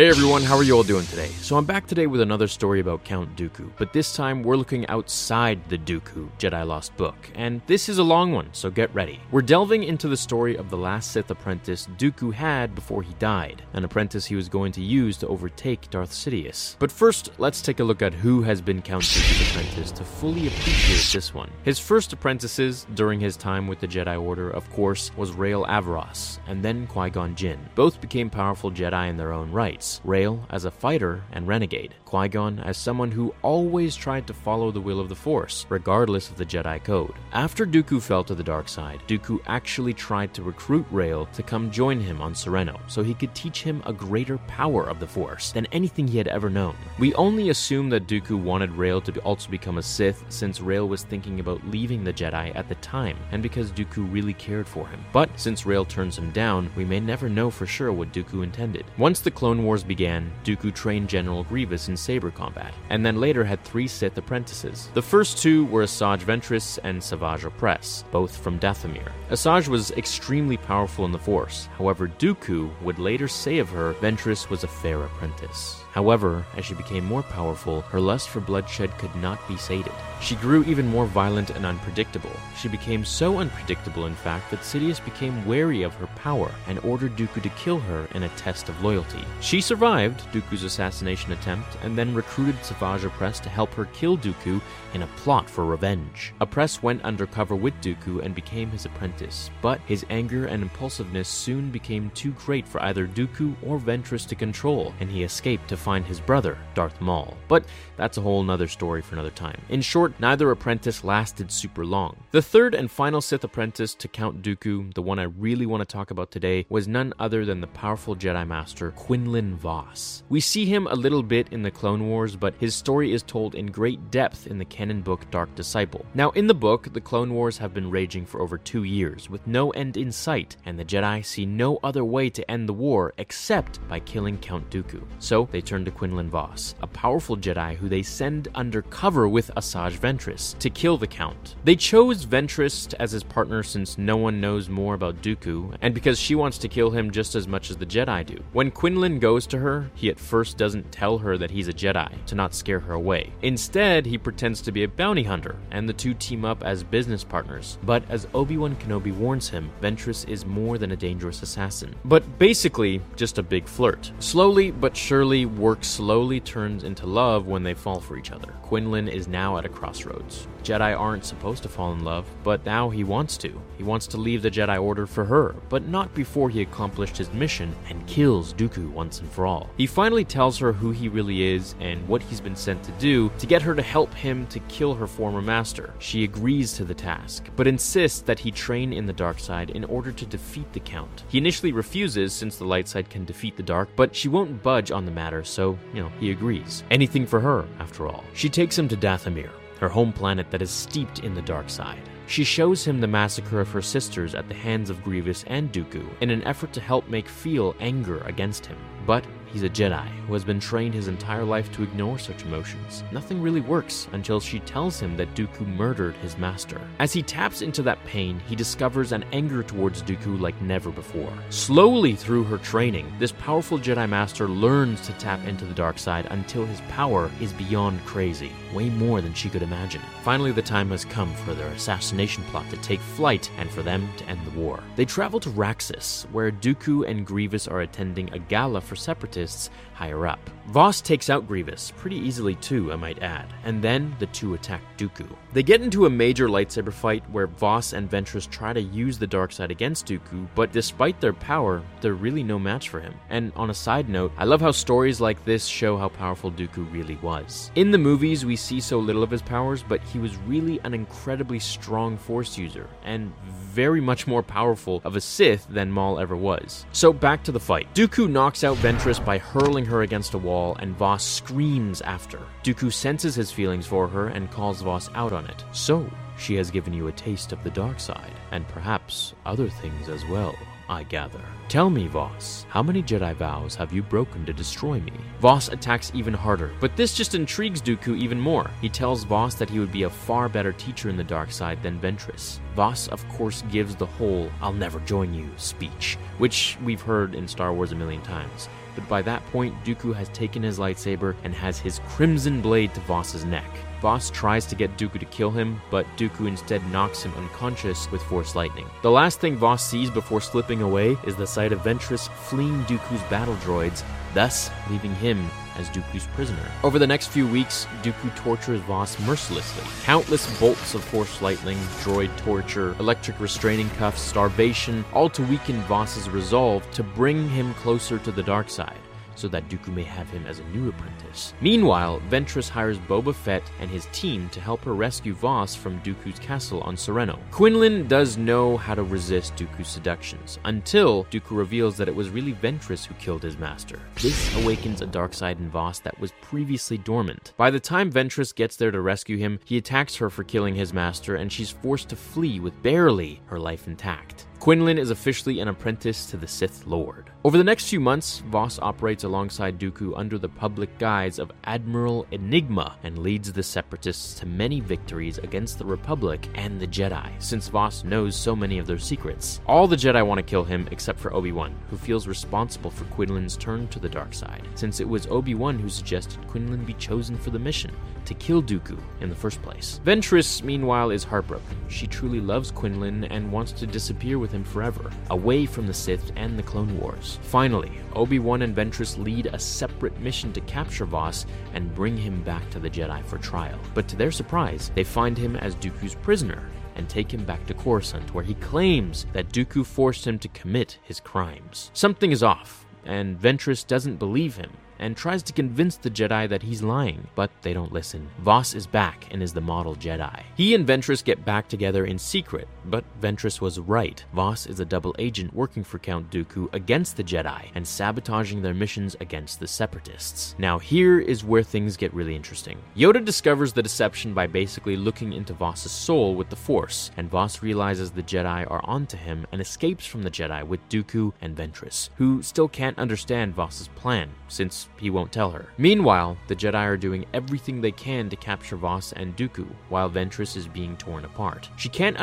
Hey everyone, how are you all doing today? So I'm back today with another story about Count Dooku, but this time we're looking outside the Dooku Jedi Lost book, and this is a long one, so get ready. We're delving into the story of the last Sith apprentice Dooku had before he died, an apprentice he was going to use to overtake Darth Sidious. But first, let's take a look at who has been Count Dooku's apprentice to fully appreciate this one. His first apprentices during his time with the Jedi Order, of course, was Rael Averross and then Qui-Gon Jinn. Both became powerful Jedi in their own right rights Rael as a fighter and renegade, Qui Gon as someone who always tried to follow the will of the Force, regardless of the Jedi Code. After Dooku fell to the dark side, Dooku actually tried to recruit Rael to come join him on Serenno so he could teach him a greater power of the Force than anything he had ever known. We only assume that Dooku wanted Rael to also become a Sith since Rael was thinking about leaving the Jedi at the time and because Dooku really cared for him. But since Rael turns him down, we may never know for sure what Dooku intended. Once the Clone Wars began, Dooku trained General Grievous in saber combat, and then later had three Sith apprentices. The first two were Asajj Ventress and Savage Opress, both from Dathomir. Asajj was extremely powerful in the Force, however, Dooku would later say of her, Ventress was a fair apprentice. However, as she became more powerful, her lust for bloodshed could not be sated. She grew even more violent and unpredictable. She became so unpredictable, in fact, that Sidious became wary of her power and ordered Dooku to kill her in a test of loyalty. She survived Dooku's assassination attempt and then recruited Savage Opress to help her kill Dooku in a plot for revenge. Opress went undercover with Dooku and became his apprentice, but his anger and impulsiveness soon became too great for either Dooku or Ventress to control, and he escaped to find his brother, Darth Maul. But that's a whole nother story for another time. In short, neither apprentice lasted super long. The third and final Sith apprentice to Count Dooku, the one I really want to talk about today, was none other than the powerful Jedi Master Quinlan Vos. We see him a little bit in the Clone Wars, but his story is told in great depth in the canon book Dark Disciple. Now, in the book, the Clone Wars have been raging for over two years, with no end in sight, and the Jedi see no other way to end the war except by killing Count Dooku. So they turn to Quinlan Vos, a powerful Jedi who they send undercover with Asajj Ventress to kill the Count. They chose Ventress as his partner since no one knows more about Dooku, and because she wants to kill him just as much as the Jedi do. When Quinlan goes to her, he at first doesn't tell her that he's a Jedi to not scare her away. Instead, he pretends to be a bounty hunter, and the two team up as business partners. But as Obi Wan Kenobi warns him, Ventress is more than a dangerous assassin, but basically just a big flirt. Slowly but surely, work slowly turns into love when they fall for each other. Quinlan is now at a crossroads. Jedi aren't supposed to fall in love, but now he wants to. He wants to leave the Jedi Order for her, but not before he accomplished his mission and kills Dooku once and for all. He finally tells her who he really is and what he's been sent to do to get her to help him to kill her former master. She agrees to the task, but insists that he train in the dark side in order to defeat the Count. He initially refuses since the light side can defeat the dark, but she won't budge on the matter, so, you know, he agrees. Anything for her, after all. She takes him to Dathomir, her home planet that is steeped in the dark side. She shows him the massacre of her sisters at the hands of Grievous and Dooku in an effort to help make feel anger against him. But He's a Jedi who has been trained his entire life to ignore such emotions. Nothing really works until she tells him that Dooku murdered his master. As he taps into that pain, he discovers an anger towards Dooku like never before. Slowly through her training, this powerful Jedi Master learns to tap into the dark side until his power is beyond crazy, way more than she could imagine. Finally, the time has come for their assassination plot to take flight and for them to end the war. They travel to Raxus, where Dooku and Grievous are attending a gala for separatists scientists higher up. Vos takes out Grievous, pretty easily too, I might add, and then the two attack Dooku. They get into a major lightsaber fight where Vos and Ventress try to use the dark side against Dooku, but despite their power, they're really no match for him. And on a side note, I love how stories like this show how powerful Dooku really was. In the movies, we see so little of his powers, but he was really an incredibly strong Force user, and very much more powerful of a Sith than Maul ever was. So back to the fight. Dooku knocks out Ventress by hurling her against a wall, and Vos screams after. Dooku senses his feelings for her and calls Vos out on it. So, she has given you a taste of the dark side, and perhaps other things as well. I gather. Tell me, Vos, how many Jedi vows have you broken to destroy me? Vos attacks even harder, but this just intrigues Dooku even more. He tells Vos that he would be a far better teacher in the dark side than Ventress. Vos, of course, gives the whole I'll never join you speech, which we've heard in Star Wars a million times. But by that point, Dooku has taken his lightsaber and has his crimson blade to Vos's neck. Vos tries to get Dooku to kill him, but Dooku instead knocks him unconscious with Force Lightning. The last thing Vos sees before slipping away is the sight of Ventress fleeing Dooku's battle droids, thus leaving him as Dooku's prisoner. Over the next few weeks, Dooku tortures Vos mercilessly. Countless bolts of Force Lightning, droid torture, electric restraining cuffs, starvation, all to weaken Vos's resolve to bring him closer to the dark side so that Dooku may have him as a new apprentice. Meanwhile, Ventress hires Boba Fett and his team to help her rescue Vos from Dooku's castle on Serenno. Quinlan does know how to resist Dooku's seductions, until Dooku reveals that it was really Ventress who killed his master. This awakens a dark side in Vos that was previously dormant. By the time Ventress gets there to rescue him, he attacks her for killing his master, and she's forced to flee with barely her life intact. Quinlan is officially an apprentice to the Sith Lord. Over the next few months, Vos operates alongside Dooku under the public guise of Admiral Enigma and leads the Separatists to many victories against the Republic and the Jedi, since Vos knows so many of their secrets. All the Jedi want to kill him except for Obi Wan, who feels responsible for Quinlan's turn to the dark side, since it was Obi Wan who suggested Quinlan be chosen for the mission to kill Dooku in the first place. Ventress, meanwhile, is heartbroken. She truly loves Quinlan and wants to disappear with him forever, away from the Sith and the Clone Wars. Finally, Obi-Wan and Ventress lead a separate mission to capture Vos and bring him back to the Jedi for trial. But to their surprise, they find him as Dooku's prisoner and take him back to Coruscant, where he claims that Dooku forced him to commit his crimes. Something is off, and Ventress doesn't believe him and tries to convince the Jedi that he's lying, but they don't listen. Vos is back and is the model Jedi. He and Ventress get back together in secret, but Ventress was right. Vos is a double agent working for Count Dooku against the Jedi and sabotaging their missions against the Separatists. Now, here is where things get really interesting. Yoda discovers the deception by basically looking into Vos's soul with the Force, and Vos realizes the Jedi are onto him and escapes from the Jedi with Dooku and Ventress, who still can't understand Vos's plan, since he won't tell her. Meanwhile, the Jedi are doing everything they can to capture Vos and Dooku, while Ventress is being torn apart. She can't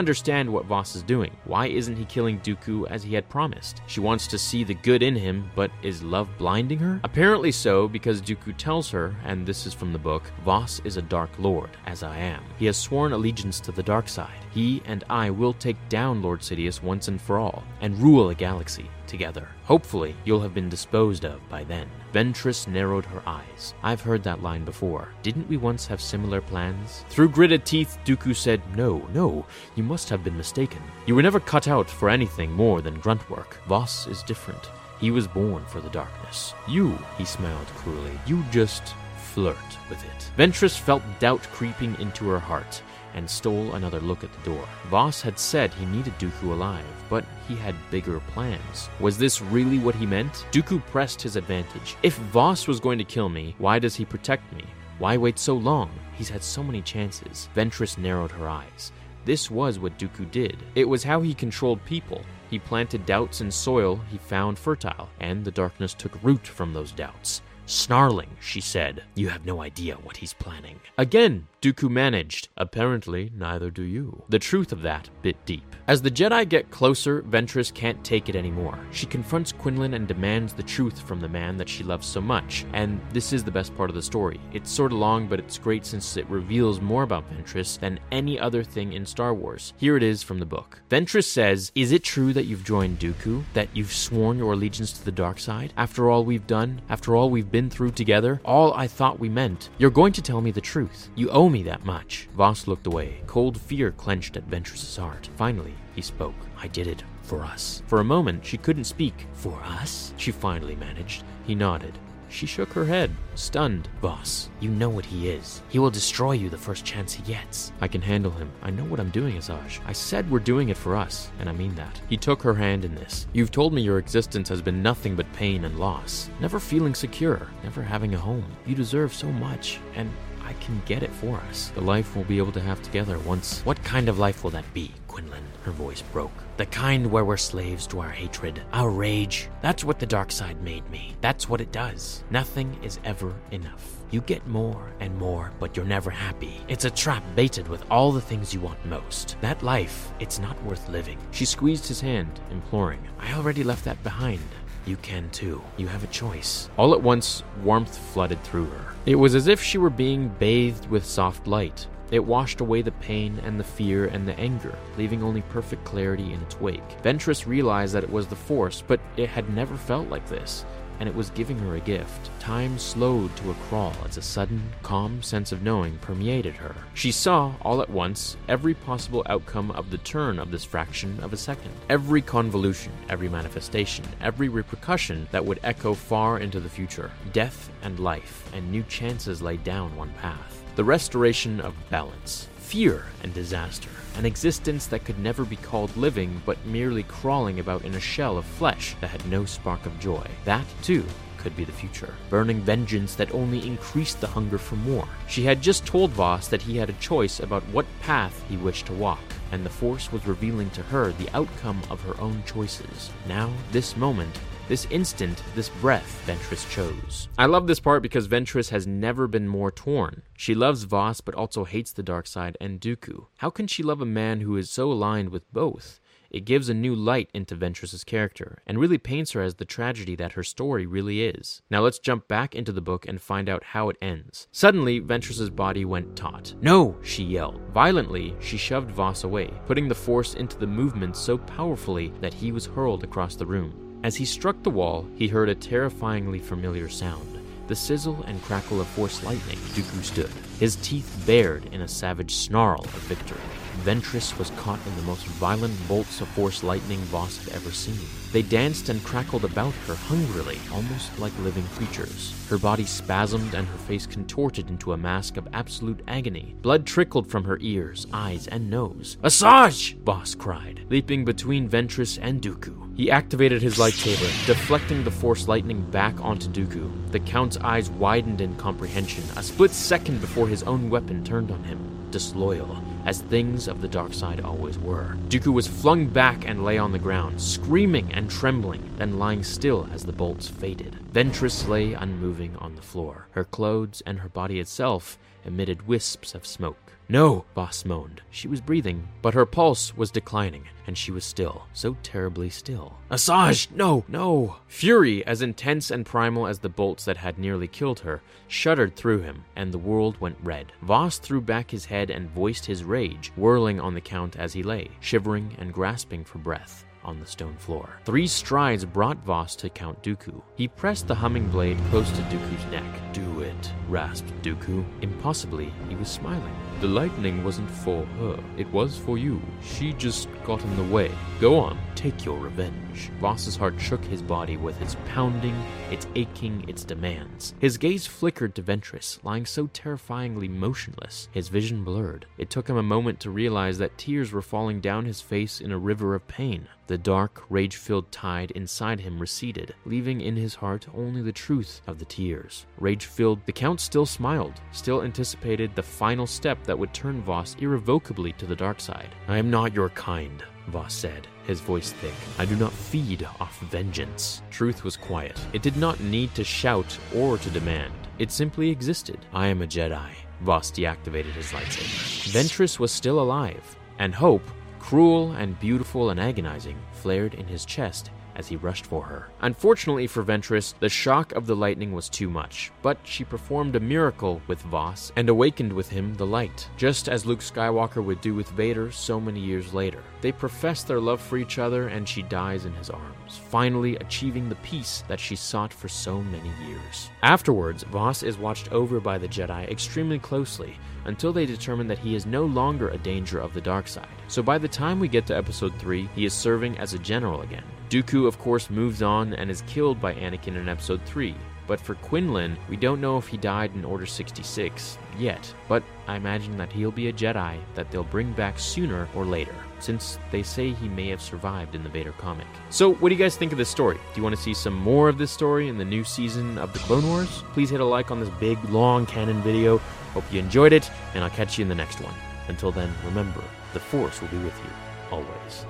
understand what Vos is doing. Why isn't he killing Dooku as he had promised? She wants to see the good in him, but is love blinding her? Apparently so, because Dooku tells her, and this is from the book, Vos is a Dark Lord, as I am. He has sworn allegiance to the dark side. He and I will take down Lord Sidious once and for all, and rule a galaxy together. Hopefully, you'll have been disposed of by then. Ventress narrowed her eyes. I've heard that line before. Didn't we once have similar plans? Through gritted teeth, Dooku said, No, no, you must have been mistaken. You were never cut out for anything more than grunt work. Vos is different. He was born for the darkness. You, he smiled cruelly, you just flirt with it. Ventress felt doubt creeping into her heart and stole another look at the door. Vos had said he needed Dooku alive, but he had bigger plans. Was this really what he meant? Dooku pressed his advantage. If Vos was going to kill me, why does he protect me? Why wait so long? He's had so many chances. Ventress narrowed her eyes. This was what Dooku did. It was how he controlled people. He planted doubts in soil he found fertile, and the darkness took root from those doubts. Snarling, she said, You have no idea what he's planning. Again, Dooku managed. Apparently, neither do you. The truth of that bit deep. As the Jedi get closer, Ventress can't take it anymore. She confronts Quinlan and demands the truth from the man that she loves so much. And this is the best part of the story. It's sort of long, but it's great since it reveals more about Ventress than any other thing in Star Wars. Here it is from the book. Ventress says, Is it true that you've joined Dooku? That you've sworn your allegiance to the dark side? After all we've done? After all we've been through together? All I thought we meant? You're going to tell me the truth. You owe me that much. Vos looked away. Cold fear clenched at Ventress's heart. Finally, he spoke. I did it. For us. For a moment, she couldn't speak. For us? She finally managed. He nodded. She shook her head, stunned. Vos, you know what he is. He will destroy you the first chance he gets. I can handle him. I know what I'm doing, Asajj. I said we're doing it for us, and I mean that. He took her hand in this. You've told me your existence has been nothing but pain and loss. Never feeling secure, never having a home. You deserve so much, and I can get it for us. The life we'll be able to have together once. What kind of life will that be, Quinlan? Her voice broke. The kind where we're slaves to our hatred, our rage. That's what the dark side made me. That's what it does. Nothing is ever enough. You get more and more, but you're never happy. It's a trap baited with all the things you want most. That life, it's not worth living. She squeezed his hand, imploring. I already left that behind. You can too. You have a choice. All at once, warmth flooded through her. It was as if she were being bathed with soft light. It washed away the pain and the fear and the anger, leaving only perfect clarity in its wake. Ventress realized that it was the Force, but it had never felt like this, and it was giving her a gift. Time slowed to a crawl as a sudden, calm sense of knowing permeated her. She saw, all at once, every possible outcome of the turn of this fraction of a second. Every convolution, every manifestation, every repercussion that would echo far into the future. Death and life, and new chances lay down one path the restoration of balance, fear and disaster, an existence that could never be called living but merely crawling about in a shell of flesh that had no spark of joy. That, too, could be the future. Burning vengeance that only increased the hunger for more. She had just told Vos that he had a choice about what path he wished to walk, and the Force was revealing to her the outcome of her own choices. Now, this moment, this instant, this breath, Ventress chose. I love this part because Ventress has never been more torn. She loves Vos but also hates the dark side and Dooku. How can she love a man who is so aligned with both? It gives a new light into Ventress's character and really paints her as the tragedy that her story really is. Now let's jump back into the book and find out how it ends. Suddenly, Ventress's body went taut. No, she yelled. Violently, she shoved Vos away, putting the force into the movement so powerfully that he was hurled across the room. As he struck the wall, he heard a terrifyingly familiar sound the sizzle and crackle of force lightning. Dooku stood, his teeth bared in a savage snarl of victory. Ventress was caught in the most violent bolts of force lightning Vos had ever seen. They danced and crackled about her hungrily, almost like living creatures. Her body spasmed and her face contorted into a mask of absolute agony. Blood trickled from her ears, eyes, and nose. Asajj! Vos cried, leaping between Ventress and Dooku. He activated his lightsaber, deflecting the force lightning back onto Dooku. The Count's eyes widened in comprehension, a split second before his own weapon turned on him. Disloyal, as things of the dark side always were. Dooku was flung back and lay on the ground, screaming and trembling, then lying still as the bolts faded. Ventress lay unmoving on the floor. Her clothes and her body itself emitted wisps of smoke. No, Vos moaned. She was breathing, but her pulse was declining, and she was still, so terribly still. Asajj, no, no! Fury, as intense and primal as the bolts that had nearly killed her, shuddered through him, and the world went red. Vos threw back his head and voiced his rage, whirling on the Count as he lay, shivering and grasping for breath on the stone floor. Three strides brought Voss to Count Dooku. He pressed the humming blade close to Dooku's neck. Do it, rasped Dooku. Impossibly, he was smiling. The lightning wasn't for her, it was for you. She just got in the way. Go on, take your revenge. Vos's heart shook his body with its pounding, its aching, its demands. His gaze flickered to Ventress, lying so terrifyingly motionless, his vision blurred. It took him a moment to realize that tears were falling down his face in a river of pain. The dark, rage filled tide inside him receded, leaving in his heart only the truth of the tears. Rage filled, the Count still smiled, still anticipated the final step that would turn Vos irrevocably to the dark side. I am not your kind, Vos said, his voice thick. I do not feed off vengeance. Truth was quiet. It did not need to shout or to demand. It simply existed. I am a Jedi. Vos deactivated his lightsaber. Ventress was still alive, and hope cruel and beautiful and agonizing, flared in his chest as he rushed for her. Unfortunately for Ventress, the shock of the lightning was too much, but she performed a miracle with Vos and awakened with him the light, just as Luke Skywalker would do with Vader so many years later. They profess their love for each other and she dies in his arms, finally achieving the peace that she sought for so many years. Afterwards, Vos is watched over by the Jedi extremely closely until they determine that he is no longer a danger of the dark side. So by the time we get to episode 3, he is serving as a general again. Dooku, of course, moves on and is killed by Anakin in episode 3. But for Quinlan, we don't know if he died in Order 66 yet, but I imagine that he'll be a Jedi that they'll bring back sooner or later, since they say he may have survived in the Vader comic. So, what do you guys think of this story? Do you want to see some more of this story in the new season of the Clone Wars? Please hit a like on this big, long canon video. Hope you enjoyed it, and I'll catch you in the next one. Until then, remember, the Force will be with you, always.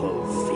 Fulfill